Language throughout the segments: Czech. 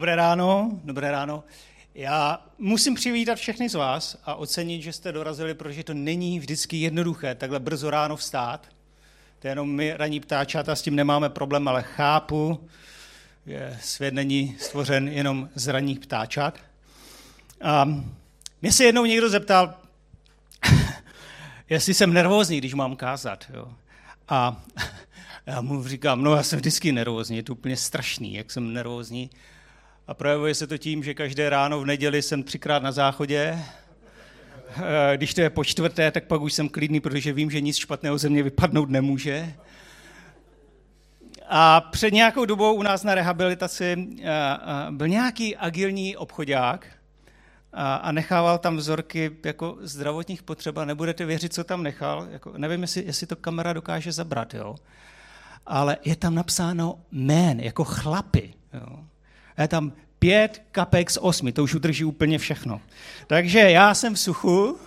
Dobré ráno, dobré ráno. Já musím přivítat všechny z vás a ocenit, že jste dorazili, protože to není vždycky jednoduché takhle brzo ráno vstát. To je jenom my raní ptáčata, s tím nemáme problém, ale chápu, že svět není stvořen jenom z ranních ptáčat. A mě se jednou někdo zeptal, jestli jsem nervózní, když mám kázat. Jo. A já mu říkám, no já jsem vždycky nervózní, je to úplně strašný, jak jsem nervózní. A projevuje se to tím, že každé ráno v neděli jsem třikrát na záchodě. Eh, když to je po čtvrté, tak pak už jsem klidný, protože vím, že nic špatného ze mě vypadnout nemůže. A před nějakou dobou u nás na rehabilitaci eh, eh, byl nějaký agilní obchodák a nechával tam vzorky jako zdravotních potřeb a nebudete věřit, co tam nechal. Jako, nevím, jestli, jestli to kamera dokáže zabrat, jo. Ale je tam napsáno men, jako chlapy. Jo je tam pět kapek z osmi, to už udrží úplně všechno. Takže já jsem v suchu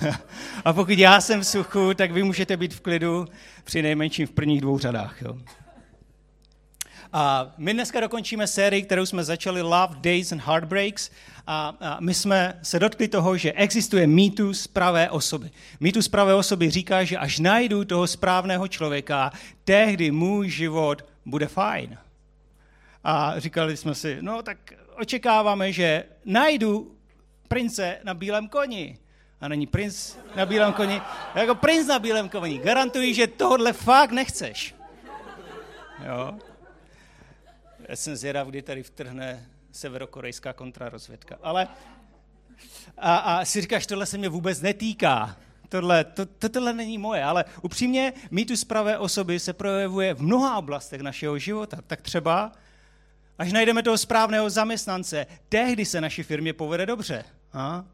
a pokud já jsem v suchu, tak vy můžete být v klidu při nejmenším v prvních dvou řadách. Jo. A my dneska dokončíme sérii, kterou jsme začali Love, Days and Heartbreaks. A, a my jsme se dotkli toho, že existuje mýtus pravé osoby. Mýtus pravé osoby říká, že až najdu toho správného člověka, tehdy můj život bude fajn. A říkali jsme si, no tak očekáváme, že najdu prince na bílém koni. A není princ na bílém koni, jako princ na bílém koni. Garantuji, že tohle fakt nechceš. Jo? Já jsem zvědav, kdy tady vtrhne severokorejská kontrarozvědka. Ale a, a si říkáš, tohle se mě vůbec netýká. Tohle, to, to, tohle není moje, ale upřímně mýtus pravé osoby se projevuje v mnoha oblastech našeho života. Tak třeba Až najdeme toho správného zaměstnance, tehdy se naší firmě povede dobře. A?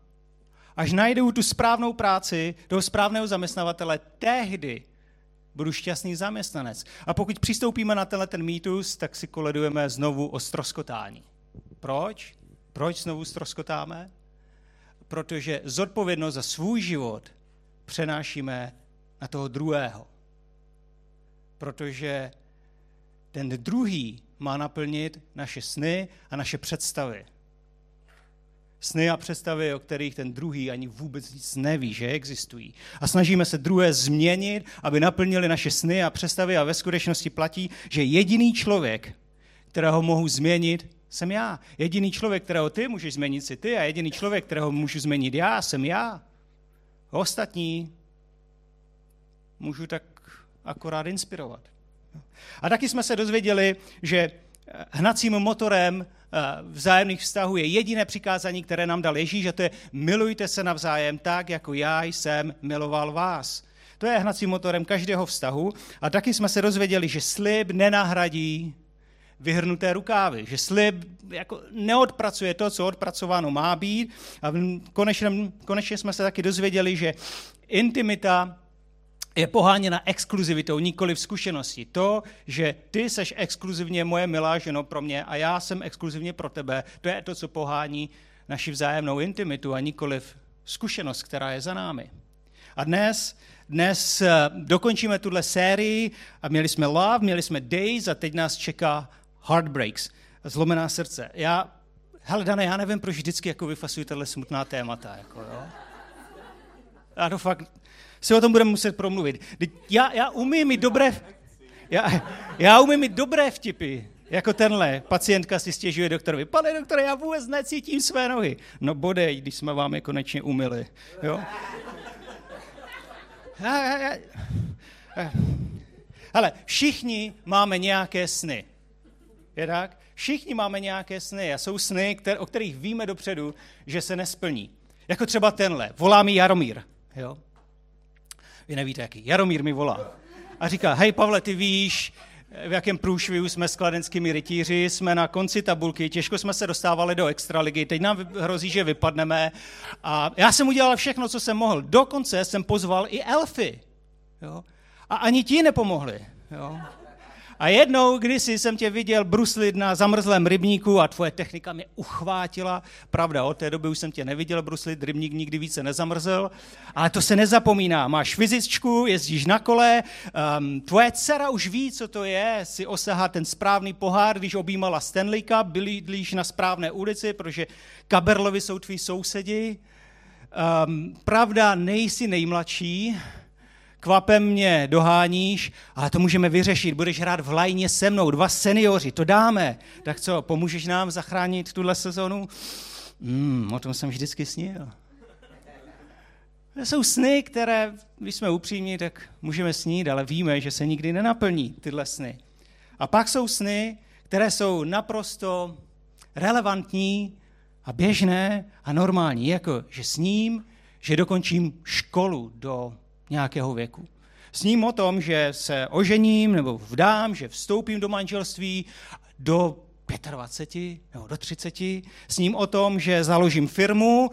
Až najdu tu správnou práci, toho správného zaměstnavatele, tehdy budu šťastný zaměstnanec. A pokud přistoupíme na tenhle ten mýtus, tak si koledujeme znovu o stroskotání. Proč? Proč znovu stroskotáme? Protože zodpovědnost za svůj život přenášíme na toho druhého. Protože ten druhý má naplnit naše sny a naše představy. Sny a představy, o kterých ten druhý ani vůbec nic neví, že existují. A snažíme se druhé změnit, aby naplnili naše sny a představy a ve skutečnosti platí, že jediný člověk, kterého mohu změnit, jsem já. Jediný člověk, kterého ty můžeš změnit, si ty a jediný člověk, kterého můžu změnit já, jsem já. Ostatní můžu tak akorát inspirovat. A taky jsme se dozvěděli, že eh, hnacím motorem eh, vzájemných vztahů je jediné přikázání, které nám dal Ježíš, že to je milujte se navzájem tak, jako já jsem miloval vás. To je hnacím motorem každého vztahu. A taky jsme se dozvěděli, že slib nenahradí vyhrnuté rukávy, že slib jako neodpracuje to, co odpracováno má být. A konečně, konečně jsme se taky dozvěděli, že intimita je poháněna exkluzivitou, nikoli v zkušenosti. To, že ty seš exkluzivně moje milá ženo pro mě a já jsem exkluzivně pro tebe, to je to, co pohání naši vzájemnou intimitu a nikoli v zkušenost, která je za námi. A dnes, dnes eh, dokončíme tuhle sérii a měli jsme Love, měli jsme Days a teď nás čeká Heartbreaks, zlomená srdce. Já, hele Dane, já nevím, proč vždycky jako vyfasují tahle smutná témata. Jako, jo? Já to fakt si o tom budeme muset promluvit. Já, já umím mít dobré... Já, já umím mít dobré vtipy, jako tenhle. Pacientka si stěžuje doktorovi. Pane doktore, já vůbec necítím své nohy. No bodej, když jsme vám je konečně umili. Jo? Ale všichni máme nějaké sny. Je tak? Všichni máme nějaké sny a jsou sny, které, o kterých víme dopředu, že se nesplní. Jako třeba tenhle. Volá mi Jaromír. Jo? Vy nevíte, jaký. Jaromír mi volá. A říká, hej Pavle, ty víš, v jakém průšvihu jsme s kladenskými rytíři, jsme na konci tabulky, těžko jsme se dostávali do extraligy, teď nám hrozí, že vypadneme. A já jsem udělal všechno, co jsem mohl. Dokonce jsem pozval i elfy. Jo? A ani ti nepomohli. Jo? A jednou, když jsem tě viděl bruslit na zamrzlém rybníku a tvoje technika mě uchvátila, pravda, od té doby už jsem tě neviděl bruslit, rybník nikdy více nezamrzl, ale to se nezapomíná. Máš fyzičku, jezdíš na kole, um, tvoje dcera už ví, co to je, si osahat ten správný pohár, když objímala Stanleyka, bydlíš na správné ulici, protože Kaberlovi jsou tví sousedi. Um, pravda, nejsi nejmladší, kvapem mě doháníš, ale to můžeme vyřešit, budeš hrát v lajně se mnou, dva seniori, to dáme. Tak co, pomůžeš nám zachránit tuhle sezonu? Hmm, o tom jsem vždycky snil. To jsou sny, které, když jsme upřímní, tak můžeme snít, ale víme, že se nikdy nenaplní tyhle sny. A pak jsou sny, které jsou naprosto relevantní a běžné a normální, jako že sním, že dokončím školu do nějakého věku. Sním o tom, že se ožením nebo vdám, že vstoupím do manželství do 25 nebo do 30. Sním o tom, že založím firmu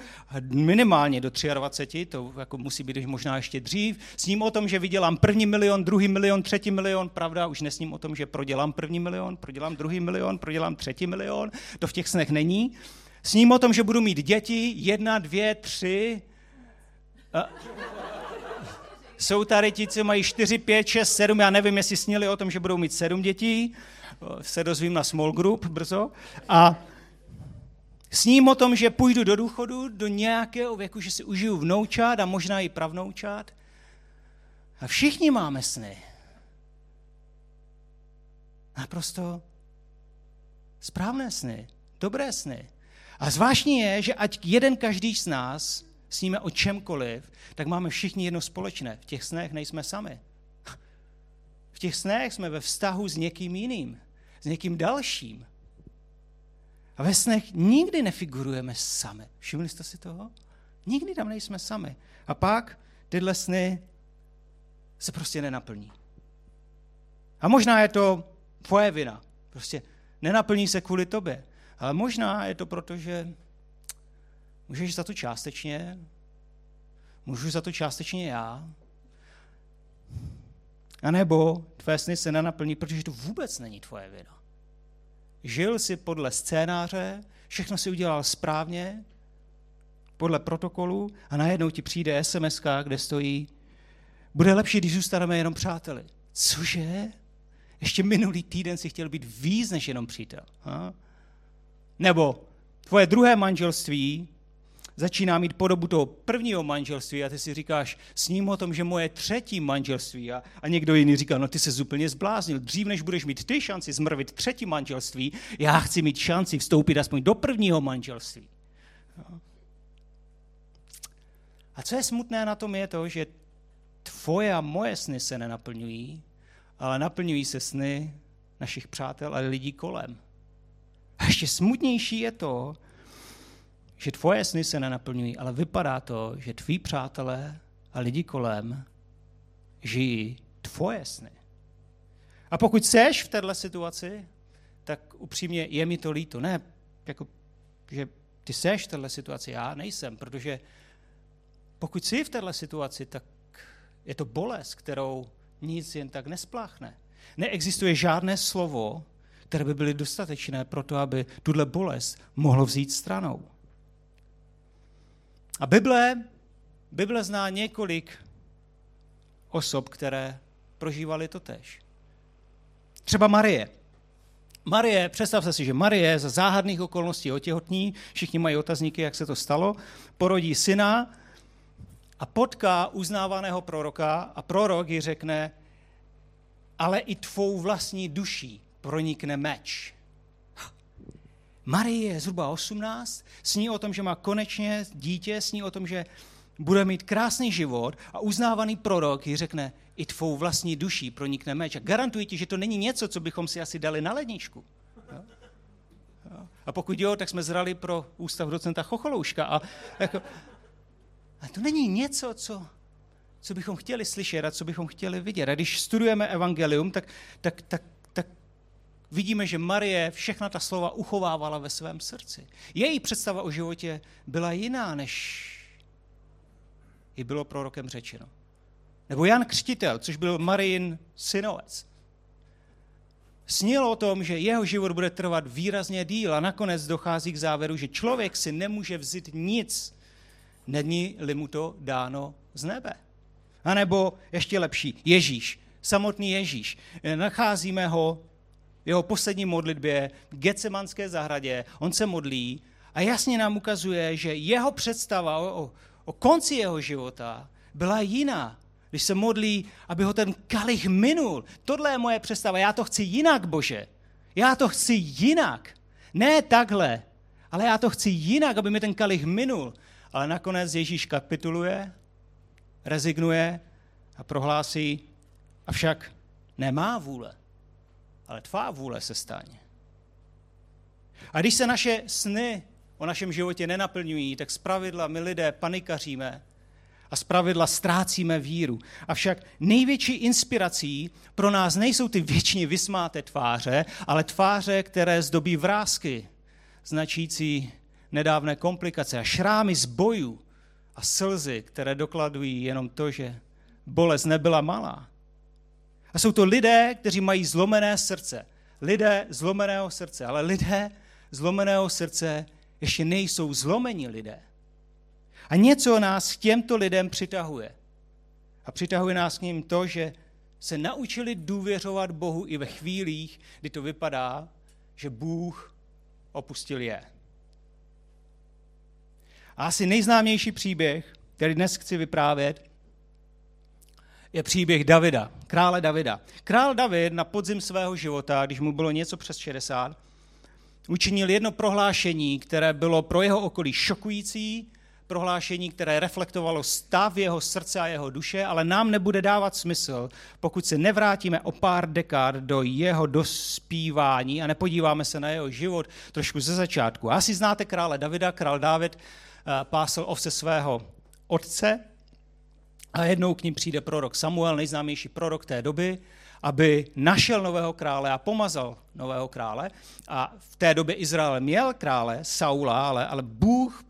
minimálně do 23, to jako musí být možná ještě dřív. Sním o tom, že vydělám první milion, druhý milion, třetí milion, pravda, už nesním o tom, že prodělám první milion, prodělám druhý milion, prodělám třetí milion, to v těch snech není. Sním o tom, že budu mít děti, jedna, dvě, tři. A jsou tady ti, co mají 4, 5, 6, 7, já nevím, jestli snili o tom, že budou mít 7 dětí, se dozvím na small group brzo. A sním o tom, že půjdu do důchodu, do nějakého věku, že si užiju vnoučát a možná i pravnoučát. A všichni máme sny. Naprosto správné sny, dobré sny. A zvláštní je, že ať jeden každý z nás sníme o čemkoliv, tak máme všichni jedno společné. V těch snech nejsme sami. V těch snech jsme ve vztahu s někým jiným, s někým dalším. A ve snech nikdy nefigurujeme sami. Všimli jste si toho? Nikdy tam nejsme sami. A pak tyhle sny se prostě nenaplní. A možná je to tvoje vina. Prostě nenaplní se kvůli tobě. Ale možná je to proto, že Můžeš za to částečně, můžu za to částečně já, a nebo tvé sny se nenaplní, protože to vůbec není tvoje vina. Žil si podle scénáře, všechno si udělal správně, podle protokolu a najednou ti přijde SMS, kde stojí, bude lepší, když zůstaneme jenom přáteli. Cože? Ještě minulý týden si chtěl být víc než jenom přítel. Ha? Nebo tvoje druhé manželství začíná mít podobu toho prvního manželství a ty si říkáš, s ním o tom, že moje třetí manželství a, a někdo jiný říká, no ty se úplně zbláznil, dřív než budeš mít ty šanci zmrvit třetí manželství, já chci mít šanci vstoupit aspoň do prvního manželství. A co je smutné na tom je to, že tvoje a moje sny se nenaplňují, ale naplňují se sny našich přátel a lidí kolem. A ještě smutnější je to, že tvoje sny se nenaplňují, ale vypadá to, že tví přátelé a lidi kolem žijí tvoje sny. A pokud seš v této situaci, tak upřímně je mi to líto. Ne, jako, že ty seš v této situaci, já nejsem, protože pokud jsi v této situaci, tak je to bolest, kterou nic jen tak nespláchne. Neexistuje žádné slovo, které by byly dostatečné pro to, aby tuhle bolest mohlo vzít stranou. A Bible, Bible zná několik osob, které prožívali to tež. Třeba Marie. Marie, představte si, že Marie za záhadných okolností otěhotní, všichni mají otazníky, jak se to stalo, porodí syna a potká uznávaného proroka a prorok ji řekne, ale i tvou vlastní duší pronikne meč. Marie je zhruba 18, sní o tom, že má konečně dítě, sní o tom, že bude mít krásný život a uznávaný prorok ji řekne, i tvou vlastní duší pronikne meč. A garantuji ti, že to není něco, co bychom si asi dali na ledničku. A pokud jo, tak jsme zrali pro ústav docenta Chocholouška. A, jako, a to není něco, co, co bychom chtěli slyšet a co bychom chtěli vidět. A když studujeme evangelium, tak, tak, tak vidíme, že Marie všechna ta slova uchovávala ve svém srdci. Její představa o životě byla jiná, než ji bylo prorokem řečeno. Nebo Jan Křtitel, což byl Marijin synovec. snil o tom, že jeho život bude trvat výrazně díl a nakonec dochází k závěru, že člověk si nemůže vzít nic, není-li mu to dáno z nebe. A nebo ještě lepší, Ježíš, samotný Ježíš. Nacházíme ho jeho poslední modlitbě v Getsemanské zahradě, on se modlí a jasně nám ukazuje, že jeho představa o, o konci jeho života byla jiná. Když se modlí, aby ho ten kalich minul. Tohle je moje představa. Já to chci jinak, Bože. Já to chci jinak. Ne takhle, ale já to chci jinak, aby mi ten kalich minul. Ale nakonec Ježíš kapituluje, rezignuje a prohlásí, avšak nemá vůle, ale tvá vůle se stane. A když se naše sny o našem životě nenaplňují, tak zpravidla my lidé panikaříme a zpravidla ztrácíme víru. Avšak největší inspirací pro nás nejsou ty věčně vysmáté tváře, ale tváře, které zdobí vrázky, značící nedávné komplikace a šrámy z bojů a slzy, které dokladují jenom to, že bolest nebyla malá. A jsou to lidé, kteří mají zlomené srdce. Lidé zlomeného srdce, ale lidé zlomeného srdce ještě nejsou zlomení lidé. A něco nás k těmto lidem přitahuje. A přitahuje nás k ním to, že se naučili důvěřovat Bohu i ve chvílích, kdy to vypadá, že Bůh opustil je. A asi nejznámější příběh, který dnes chci vyprávět, je příběh Davida, krále Davida. Král David na podzim svého života, když mu bylo něco přes 60, učinil jedno prohlášení, které bylo pro jeho okolí šokující, prohlášení, které reflektovalo stav jeho srdce a jeho duše, ale nám nebude dávat smysl, pokud se nevrátíme o pár dekád do jeho dospívání a nepodíváme se na jeho život trošku ze začátku. Asi znáte krále Davida, král David eh, pásl ovce svého otce a jednou k ním přijde prorok Samuel, nejznámější prorok té doby, aby našel nového krále a pomazal nového krále. A v té době Izrael měl krále Saula, ale, ale Bůh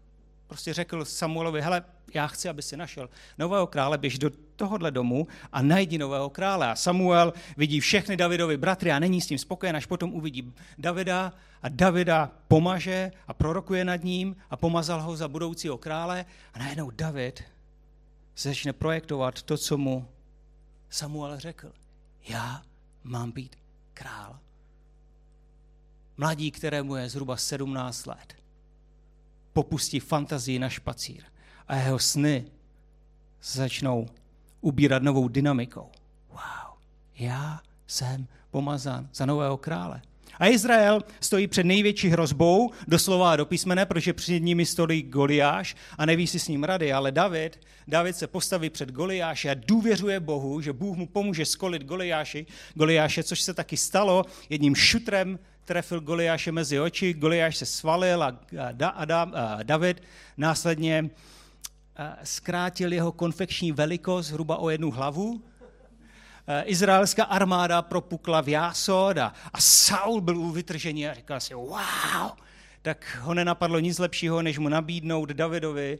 prostě řekl Samuelovi, hele, já chci, aby si našel nového krále, běž do tohohle domu a najdi nového krále. A Samuel vidí všechny Davidovi bratry a není s tím spokojen, až potom uvidí Davida a Davida pomaže a prorokuje nad ním a pomazal ho za budoucího krále a najednou David se začne projektovat to, co mu Samuel řekl. Já mám být král. Mladí, kterému je zhruba 17 let popustí fantazii na špacír a jeho sny začnou ubírat novou dynamikou. Wow, já jsem pomazán za nového krále. A Izrael stojí před největší hrozbou, doslova do písmene, protože před nimi stojí Goliáš a neví si s ním rady, ale David, David se postaví před Goliáše a důvěřuje Bohu, že Bůh mu pomůže skolit Goliáši, Goliáše, což se taky stalo jedním šutrem trefil Goliáše mezi oči, Goliáš se svalil a, Adam, a David následně zkrátil jeho konfekční velikost zhruba o jednu hlavu. Izraelská armáda propukla v Jásod a, a Saul byl u vytržení a říkal si, wow, tak ho nenapadlo nic lepšího, než mu nabídnout Davidovi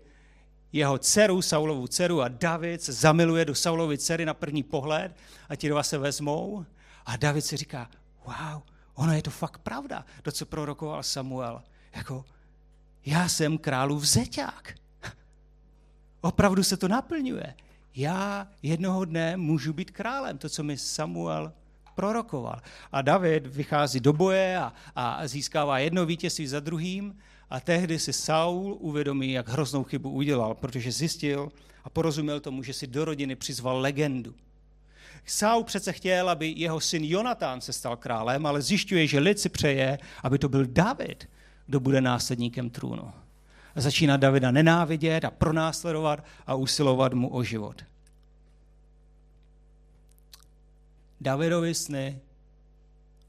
jeho dceru, Saulovu dceru a David se zamiluje do Saulovy dcery na první pohled a ti dva se vezmou a David si říká, wow, ono je to fakt pravda, to, co prorokoval Samuel. Jako, já jsem králův zeťák. Opravdu se to naplňuje. Já jednoho dne můžu být králem, to, co mi Samuel prorokoval. A David vychází do boje a, a získává jedno vítězství za druhým a tehdy si Saul uvědomí, jak hroznou chybu udělal, protože zjistil a porozuměl tomu, že si do rodiny přizval legendu. Saul přece chtěl, aby jeho syn Jonatán se stal králem, ale zjišťuje, že lid si přeje, aby to byl David, kdo bude následníkem trůnu. Začíná Davida nenávidět a pronásledovat a usilovat mu o život. Davidovi sny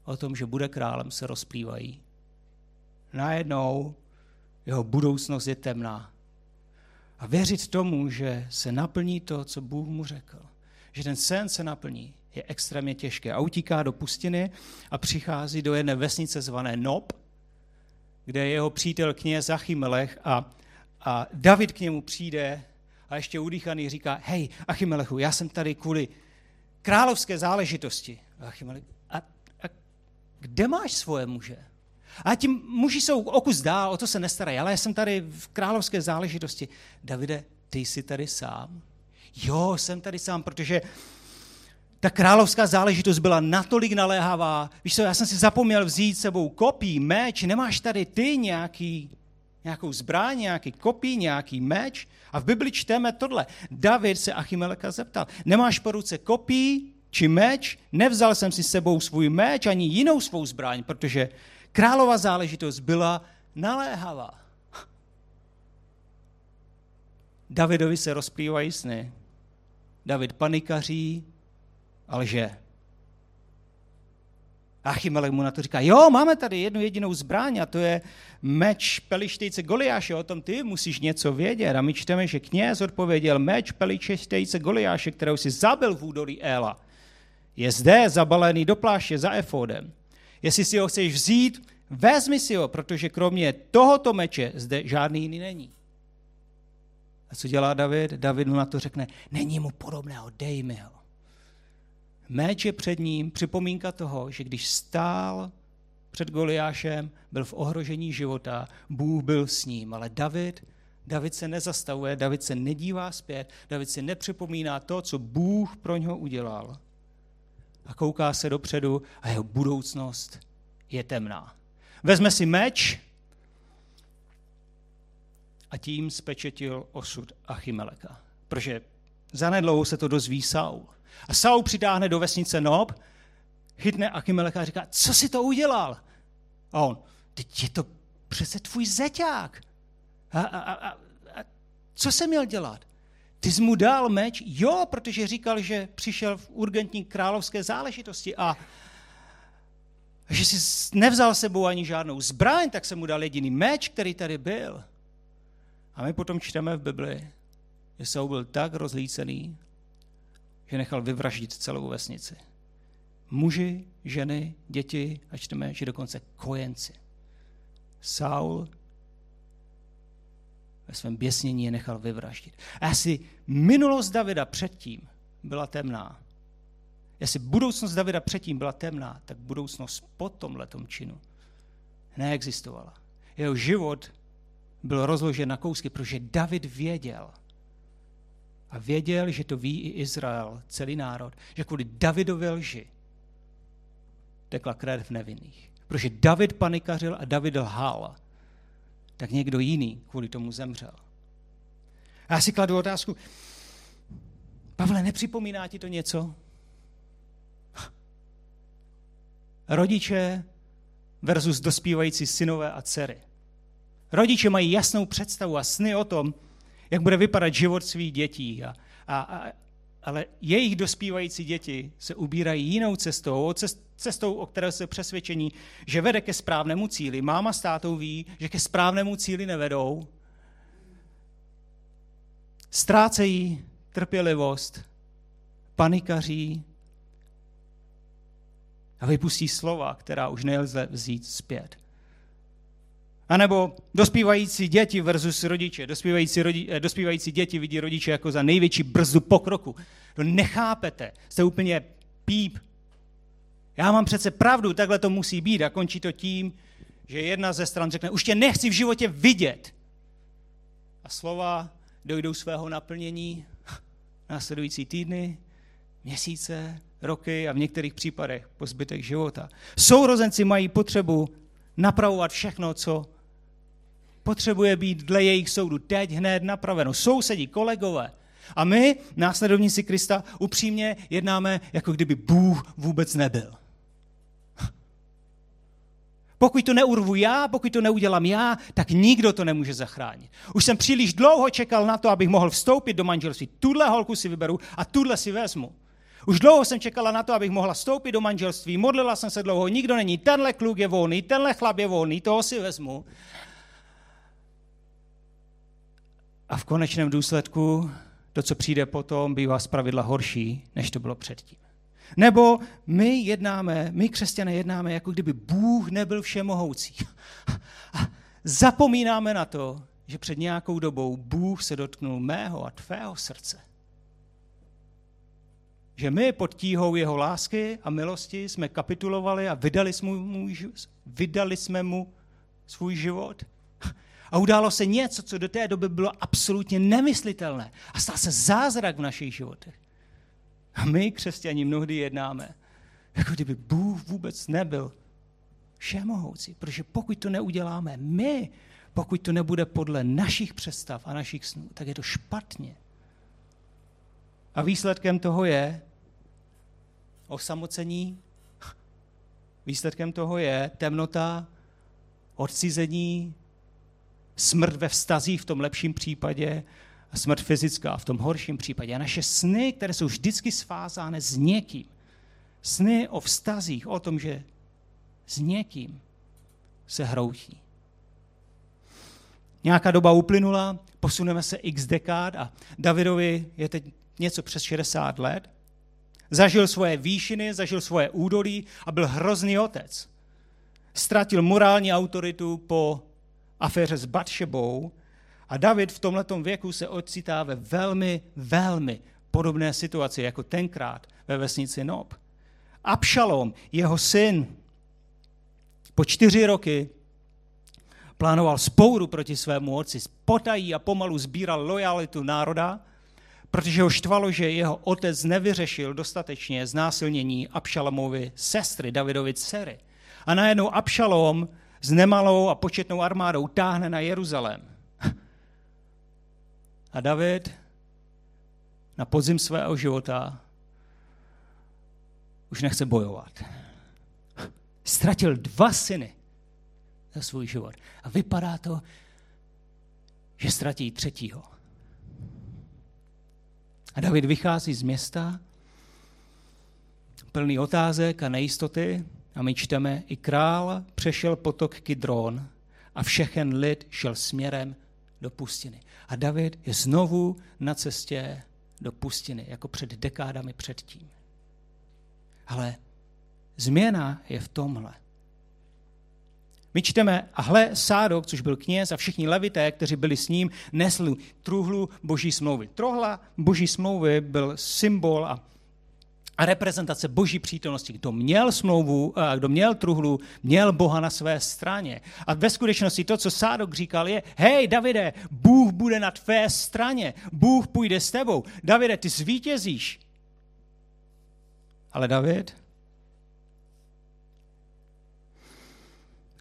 o tom, že bude králem, se rozplývají. Najednou jeho budoucnost je temná. A věřit tomu, že se naplní to, co Bůh mu řekl, že ten sen se naplní, je extrémně těžké. A utíká do pustiny a přichází do jedné vesnice zvané Nob, kde je jeho přítel kněz Achimelech a, a David k němu přijde a ještě udýchaný říká, hej, Achimelechu, já jsem tady kvůli královské záležitosti. Achimelech, a, a kde máš svoje muže? A ti muži jsou okus dál, o to se nestarají, ale já jsem tady v královské záležitosti. Davide, ty jsi tady sám? Jo, jsem tady sám, protože ta královská záležitost byla natolik naléhavá. Víš co, já jsem si zapomněl vzít sebou kopí, meč, nemáš tady ty nějaký, nějakou zbraň, nějaký kopí, nějaký meč? A v Bibli čteme tohle. David se Achimeleka zeptal, nemáš po ruce kopí či meč? Nevzal jsem si sebou svůj meč ani jinou svou zbraň, protože králová záležitost byla naléhavá. Davidovi se rozplývají sny. David panikaří a lže. Achimelech mu na to říká, jo, máme tady jednu jedinou zbraň a to je meč pelištejce Goliáše, o tom ty musíš něco vědět. A my čteme, že kněz odpověděl, meč pelištejce Goliáše, kterou si zabil v údolí Éla, je zde zabalený do pláště za efodem. Jestli si ho chceš vzít, vezmi si ho, protože kromě tohoto meče zde žádný jiný není. A co dělá David? David mu na to řekne, není mu podobného, dej mi ho. Meč je před ním připomínka toho, že když stál před Goliášem, byl v ohrožení života, Bůh byl s ním, ale David, David se nezastavuje, David se nedívá zpět, David si nepřipomíná to, co Bůh pro něho udělal. A kouká se dopředu a jeho budoucnost je temná. Vezme si meč a tím spečetil osud Achimeleka. Protože zanedlouho se to dozví Saul. A Saul přitáhne do vesnice Nob, chytne Achimelecha a říká, co si to udělal? A on, teď je to přece tvůj zeťák. A, a, a, a co jsem měl dělat? Ty jsi mu dal meč? Jo, protože říkal, že přišel v urgentní královské záležitosti a že si nevzal sebou ani žádnou zbraň, tak jsem mu dal jediný meč, který tady byl. A my potom čteme v Bibli, že Saul byl tak rozlícený, že nechal vyvraždit celou vesnici. Muži, ženy, děti a čteme, že dokonce kojenci. Saul ve svém běsnění je nechal vyvraždit. A asi minulost Davida předtím byla temná. Jestli budoucnost Davida předtím byla temná, tak budoucnost po tomhletom činu neexistovala. Jeho život byl rozložen na kousky, protože David věděl, a věděl, že to ví i Izrael, celý národ, že kvůli Davidově lži tekla krev nevinných. Protože David panikařil a David lhal, tak někdo jiný kvůli tomu zemřel. A já si kladu otázku, Pavle, nepřipomíná ti to něco? Rodiče versus dospívající synové a dcery. Rodiče mají jasnou představu a sny o tom, jak bude vypadat život svých dětí. A, a, a, ale jejich dospívající děti se ubírají jinou cestou, cestou, o které se přesvědčení, že vede ke správnému cíli. Máma s tátou ví, že ke správnému cíli nevedou. Ztrácejí trpělivost, panikaří a vypustí slova, která už nelze vzít zpět. A nebo dospívající děti versus rodiče. Dospívající, rodi, eh, dospívající děti vidí rodiče jako za největší brzdu pokroku. To nechápete, jste úplně píp. Já mám přece pravdu, takhle to musí být. A končí to tím, že jedna ze stran řekne, už tě nechci v životě vidět. A slova dojdou svého naplnění následující týdny, měsíce, roky a v některých případech po zbytek života. Sourozenci mají potřebu napravovat všechno, co potřebuje být dle jejich soudu teď hned napraveno. Sousedí, kolegové. A my, následovníci Krista, upřímně jednáme, jako kdyby Bůh vůbec nebyl. Pokud to neurvu já, pokud to neudělám já, tak nikdo to nemůže zachránit. Už jsem příliš dlouho čekal na to, abych mohl vstoupit do manželství. Tuhle holku si vyberu a tuhle si vezmu. Už dlouho jsem čekala na to, abych mohla vstoupit do manželství. Modlila jsem se dlouho, nikdo není. Tenhle kluk je volný, tenhle chlap je volný, toho si vezmu. A v konečném důsledku to, co přijde potom, bývá zpravidla horší, než to bylo předtím. Nebo my jednáme, my křesťané jednáme, jako kdyby Bůh nebyl všemohoucí. A zapomínáme na to, že před nějakou dobou Bůh se dotknul mého a tvého srdce. že my pod tíhou jeho lásky a milosti jsme kapitulovali a vydali jsme mu, vydali jsme mu svůj život. A událo se něco, co do té doby bylo absolutně nemyslitelné. A stal se zázrak v našich životech. A my, křesťani, mnohdy jednáme, jako kdyby Bůh vůbec nebyl všemohoucí. Protože pokud to neuděláme my, pokud to nebude podle našich představ a našich snů, tak je to špatně. A výsledkem toho je osamocení, výsledkem toho je temnota, odcizení, smrt ve vztazích v tom lepším případě, a smrt fyzická v tom horším případě. A naše sny, které jsou vždycky svázány s někým, sny o vztazích, o tom, že s někým se hroutí. Nějaká doba uplynula, posuneme se x dekád a Davidovi je teď něco přes 60 let. Zažil svoje výšiny, zažil svoje údolí a byl hrozný otec. Ztratil morální autoritu po aféře s Batšebou a David v tomto věku se ocitá ve velmi, velmi podobné situaci jako tenkrát ve vesnici Nob. Abšalom, jeho syn, po čtyři roky plánoval spouru proti svému otci, potají a pomalu sbíral lojalitu národa, protože ho štvalo, že jeho otec nevyřešil dostatečně znásilnění Abšalomovy sestry, Davidovy dcery. A najednou Abšalom s nemalou a početnou armádou táhne na Jeruzalém. A David na podzim svého života už nechce bojovat. Ztratil dva syny za svůj život. A vypadá to, že ztratí třetího. A David vychází z města, plný otázek a nejistoty, a my čteme, i král přešel potok Kidron a všechen lid šel směrem do pustiny. A David je znovu na cestě do pustiny, jako před dekádami předtím. Ale změna je v tomhle. My čteme, a hle, Sádok, což byl kněz a všichni levité, kteří byli s ním, nesli truhlu boží smlouvy. Trohla boží smlouvy byl symbol a, a reprezentace boží přítomnosti. Kdo měl smlouvu, kdo měl truhlu, měl Boha na své straně. A ve skutečnosti to, co Sádok říkal, je, hej, Davide, Bůh bude na tvé straně, Bůh půjde s tebou. Davide, ty zvítězíš. Ale David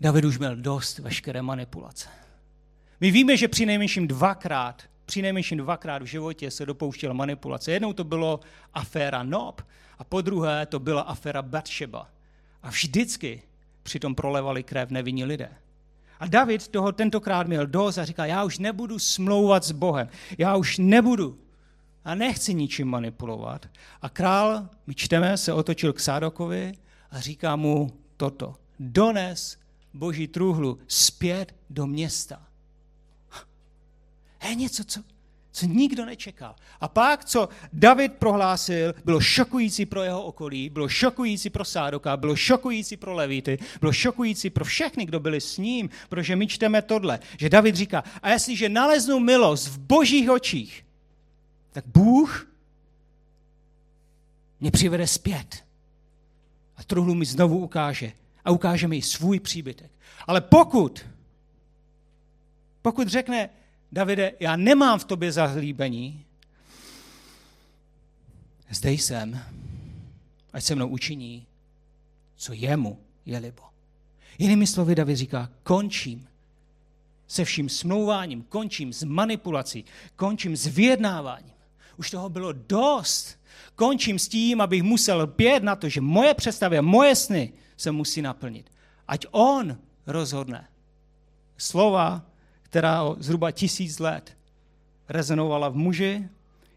David už měl dost veškeré manipulace. My víme, že při nejmenším dvakrát, při nejmenším dvakrát v životě se dopouštěl manipulace. Jednou to bylo aféra Nob a po druhé to byla aféra Batsheba. A vždycky přitom prolevali krev nevinní lidé. A David toho tentokrát měl dost a říká, já už nebudu smlouvat s Bohem, já už nebudu a nechci ničím manipulovat. A král, my čteme, se otočil k Sádokovi a říká mu toto. Dones boží truhlu zpět do města. Je něco, co, co nikdo nečekal. A pak, co David prohlásil, bylo šokující pro jeho okolí, bylo šokující pro Sádoka, bylo šokující pro Levity, bylo šokující pro všechny, kdo byli s ním, protože my čteme tohle, že David říká, a jestliže naleznu milost v božích očích, tak Bůh mě přivede zpět. A truhlu mi znovu ukáže, a ukáže mi svůj příbytek. Ale pokud, pokud řekne Davide, já nemám v tobě zahlíbení, zde jsem, ať se mnou učiní, co jemu je libo. Jinými slovy David říká, končím se vším smlouváním, končím s manipulací, končím s vyjednáváním. Už toho bylo dost. Končím s tím, abych musel pět na to, že moje představy a moje sny se musí naplnit. Ať on rozhodne. Slova, která zhruba tisíc let rezonovala v muži,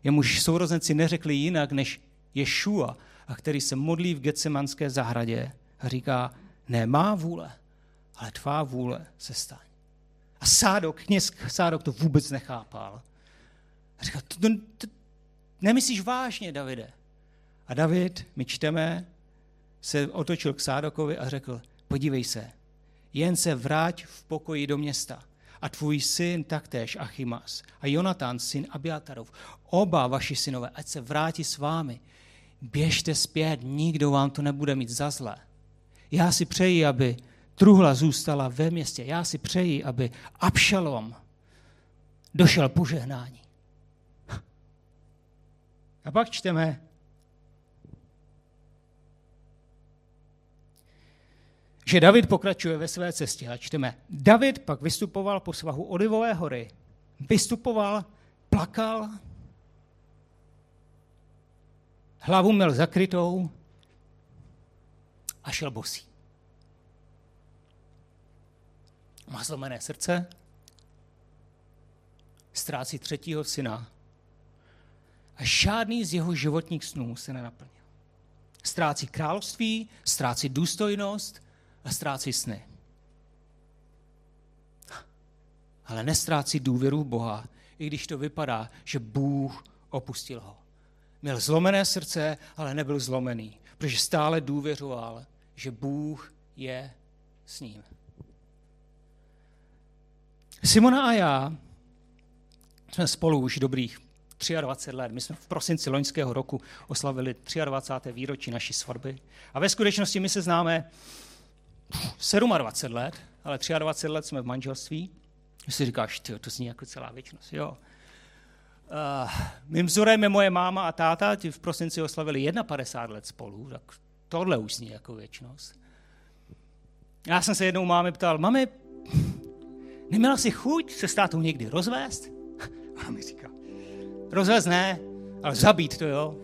jemuž sourozenci neřekli jinak než Ješua, a který se modlí v Getsemanské zahradě a říká, ne má vůle, ale tvá vůle se staň. A Sádok, kněz Sádok to vůbec nechápal. A říká, to, to, to, nemyslíš vážně, Davide? A David, my čteme, se otočil k Sádokovi a řekl, podívej se, jen se vrať v pokoji do města. A tvůj syn taktéž Achimas a Jonatán, syn Abiatarov, oba vaši synové, ať se vrátí s vámi. běžte zpět, nikdo vám to nebude mít za zlé. Já si přeji, aby truhla zůstala ve městě. Já si přeji, aby Abšalom došel požehnání. A pak čteme, že David pokračuje ve své cestě a čteme. David pak vystupoval po svahu Olivové hory. Vystupoval, plakal, hlavu měl zakrytou a šel bosý. Má zlomené srdce, ztrácí třetího syna a žádný z jeho životních snů se nenaplnil. Ztrácí království, ztrácí důstojnost a ztrácí sny. Ale nestrácí důvěru v Boha, i když to vypadá, že Bůh opustil ho. Měl zlomené srdce, ale nebyl zlomený, protože stále důvěřoval, že Bůh je s ním. Simona a já jsme spolu už dobrých 23 let. My jsme v prosinci loňského roku oslavili 23. výročí naší svatby. A ve skutečnosti my se známe 27 let, ale 23 let jsme v manželství. Si říkáš, tyjo, to zní jako celá věčnost. Jo. Uh, mým vzorem je moje máma a táta, ti v prosinci oslavili 51 let spolu, tak tohle už zní jako věčnost. Já jsem se jednou mámy ptal, mami, neměla jsi chuť se s tátou někdy rozvést? Ona mi říká, rozvést ne, ale zabít to jo.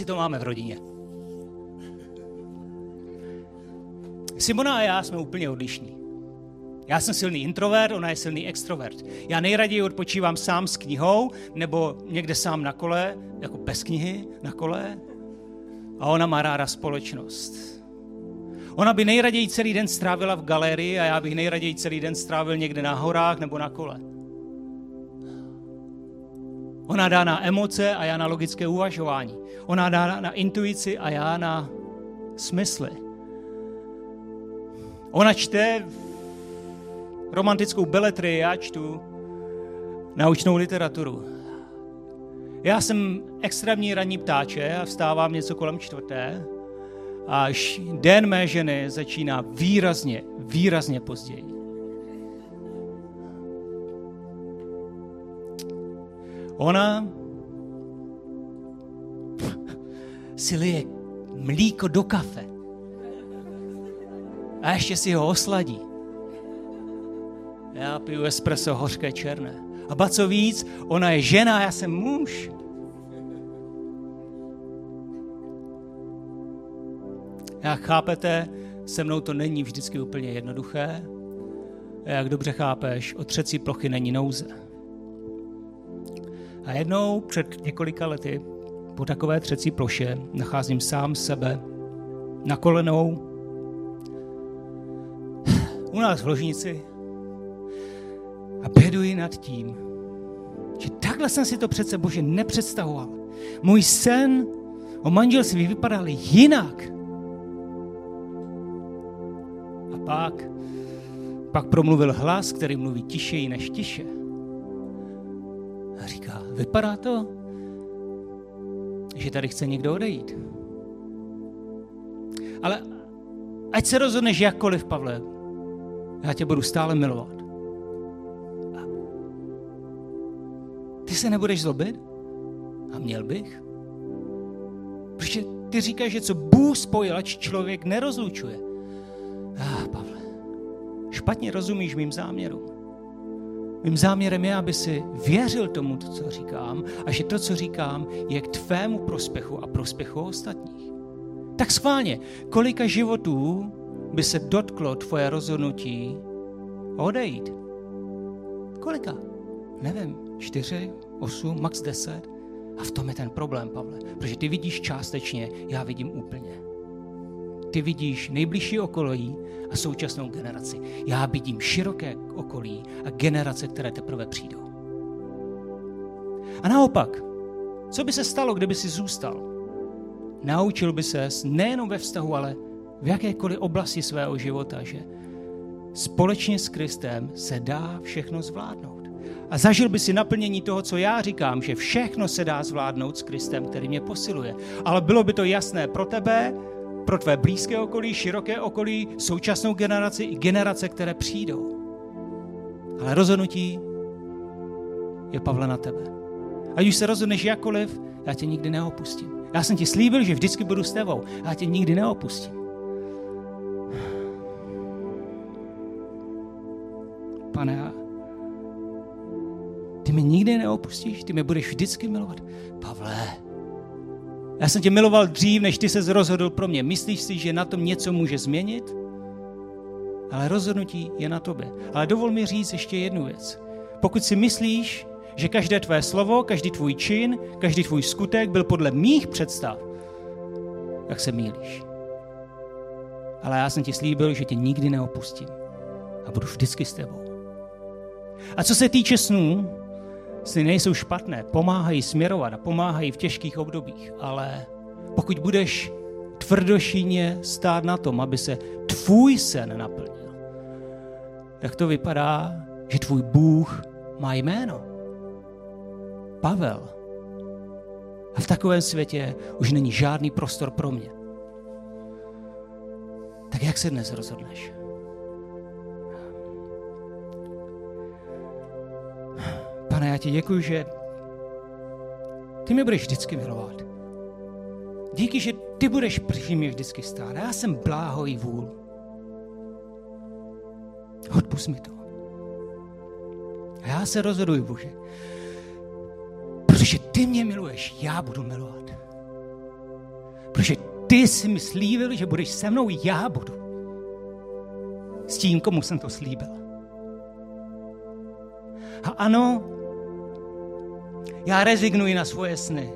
Asi to máme v rodině. Simona a já jsme úplně odlišní. Já jsem silný introvert, ona je silný extrovert. Já nejraději odpočívám sám s knihou, nebo někde sám na kole, jako bez knihy, na kole. A ona má ráda společnost. Ona by nejraději celý den strávila v galerii a já bych nejraději celý den strávil někde na horách nebo na kole. Ona dá na emoce a já na logické uvažování. Ona dá na intuici a já na smysly. Ona čte romantickou beletrii, já čtu naučnou literaturu. Já jsem extrémní ranní ptáče a vstávám něco kolem čtvrté, až den mé ženy začíná výrazně, výrazně později. Ona si lije mlíko do kafe a ještě si ho osladí. Já piju espresso hořké černé. A ba co víc, ona je žena, já jsem muž. Jak chápete, se mnou to není vždycky úplně jednoduché. Jak dobře chápeš, o třecí plochy není nouze. A jednou před několika lety po takové třecí ploše nacházím sám sebe na kolenou u nás v ložnici a běduji nad tím, že takhle jsem si to přece bože nepředstavoval. Můj sen o manželství vypadal jinak. A pak, pak promluvil hlas, který mluví tišeji než tiše. Vypadá to, že tady chce někdo odejít. Ale ať se rozhodneš jakkoliv, Pavle, já tě budu stále milovat. Ty se nebudeš zlobit? A měl bych? Protože ty říkáš, že co Bůh spojil, ať člověk nerozlučuje. Ah, Pavle, špatně rozumíš mým záměrům. Mým záměrem je, aby si věřil tomu, co říkám, a že to, co říkám, je k tvému prospěchu a prospěchu ostatních. Tak schválně, kolika životů by se dotklo tvoje rozhodnutí odejít? Kolika? Nevím, čtyři, osm, max deset. A v tom je ten problém, Pavle. Protože ty vidíš částečně, já vidím úplně. Ty vidíš nejbližší okolí a současnou generaci. Já vidím široké okolí a generace, které teprve přijdou. A naopak, co by se stalo, kdyby si zůstal? Naučil by ses nejenom ve vztahu, ale v jakékoliv oblasti svého života, že společně s Kristem se dá všechno zvládnout. A zažil by si naplnění toho, co já říkám, že všechno se dá zvládnout s Kristem, který mě posiluje. Ale bylo by to jasné pro tebe, pro tvé blízké okolí, široké okolí, současnou generaci i generace, které přijdou. Ale rozhodnutí je Pavle na tebe. Ať už se rozhodneš jakkoliv, já tě nikdy neopustím. Já jsem ti slíbil, že vždycky budu s tebou. Já tě nikdy neopustím. Pane, ty mi nikdy neopustíš, ty mě budeš vždycky milovat. Pavle, já jsem tě miloval dřív, než ty se rozhodl pro mě. Myslíš si, že na tom něco může změnit? Ale rozhodnutí je na tobě. Ale dovol mi říct ještě jednu věc. Pokud si myslíš, že každé tvé slovo, každý tvůj čin, každý tvůj skutek byl podle mých představ, tak se mílíš. Ale já jsem ti slíbil, že tě nikdy neopustím a budu vždycky s tebou. A co se týče snů, sny nejsou špatné, pomáhají směrovat a pomáhají v těžkých obdobích, ale pokud budeš tvrdošíně stát na tom, aby se tvůj sen naplnil, tak to vypadá, že tvůj Bůh má jméno. Pavel. A v takovém světě už není žádný prostor pro mě. Tak jak se dnes rozhodneš? Ti děkuji, že ty mě budeš vždycky milovat. Díky, že ty budeš při mě vždycky stát. Já jsem bláho i vůl. Odpust mi to. Já se rozhoduji, Bože, protože ty mě miluješ, já budu milovat. Protože ty jsi mi slíbil, že budeš se mnou, já budu. S tím, komu jsem to slíbil. A ano, já rezignuji na svoje sny.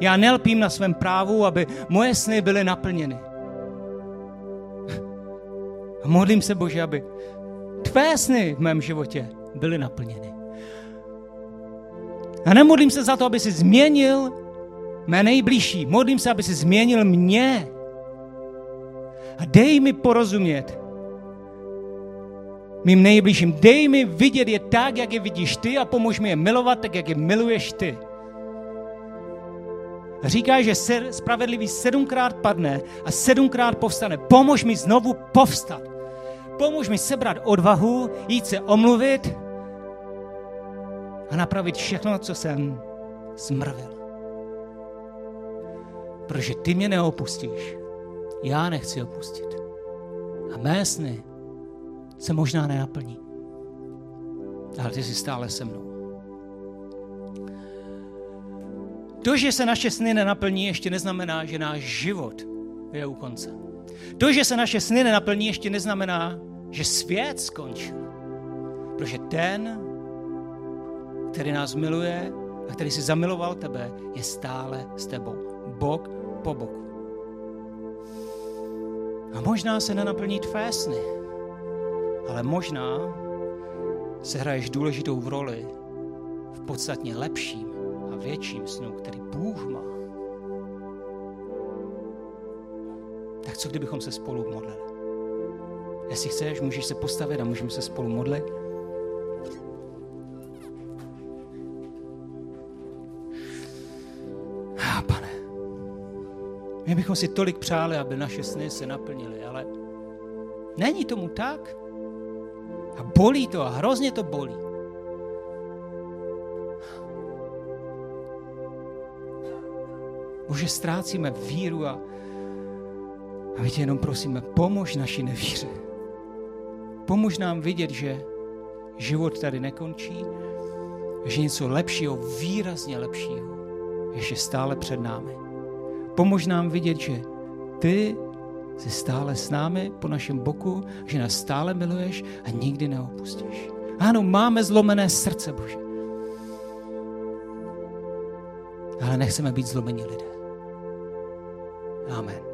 Já nelpím na svém právu, aby moje sny byly naplněny. A modlím se, Bože, aby tvé sny v mém životě byly naplněny. A nemodlím se za to, aby si změnil mé nejbližší. Modlím se, aby si změnil mě. A dej mi porozumět mým nejbližším. Dej mi vidět je tak, jak je vidíš ty a pomož mi je milovat tak, jak je miluješ ty. Říká, že spravedlivý sedmkrát padne a sedmkrát povstane. Pomož mi znovu povstat. Pomož mi sebrat odvahu, jít se omluvit a napravit všechno, co jsem zmrvil. Protože ty mě neopustíš. Já nechci opustit. A mé sny se možná nenaplní. Ale ty jsi stále se mnou. To, že se naše sny nenaplní, ještě neznamená, že náš život je u konce. To, že se naše sny nenaplní, ještě neznamená, že svět skončil. Protože ten, který nás miluje a který si zamiloval tebe, je stále s tebou. Bok po boku. A možná se nenaplní tvé sny, ale možná se hraješ důležitou v roli v podstatně lepším a větším snu, který Bůh má. Tak co kdybychom se spolu modlili? Jestli chceš, můžeš se postavit a můžeme se spolu modlit. A pane, my bychom si tolik přáli, aby naše sny se naplnily, ale není tomu tak. A bolí to a hrozně to bolí. Bože, ztrácíme víru a, a my tě jenom prosíme, pomož naši nevíře. Pomož nám vidět, že život tady nekončí, že něco lepšího, výrazně lepšího, ještě stále před námi. Pomož nám vidět, že ty jsi stále s námi po našem boku, že nás stále miluješ a nikdy neopustíš. Ano, máme zlomené srdce, Bože. Ale nechceme být zlomení lidé. Amen.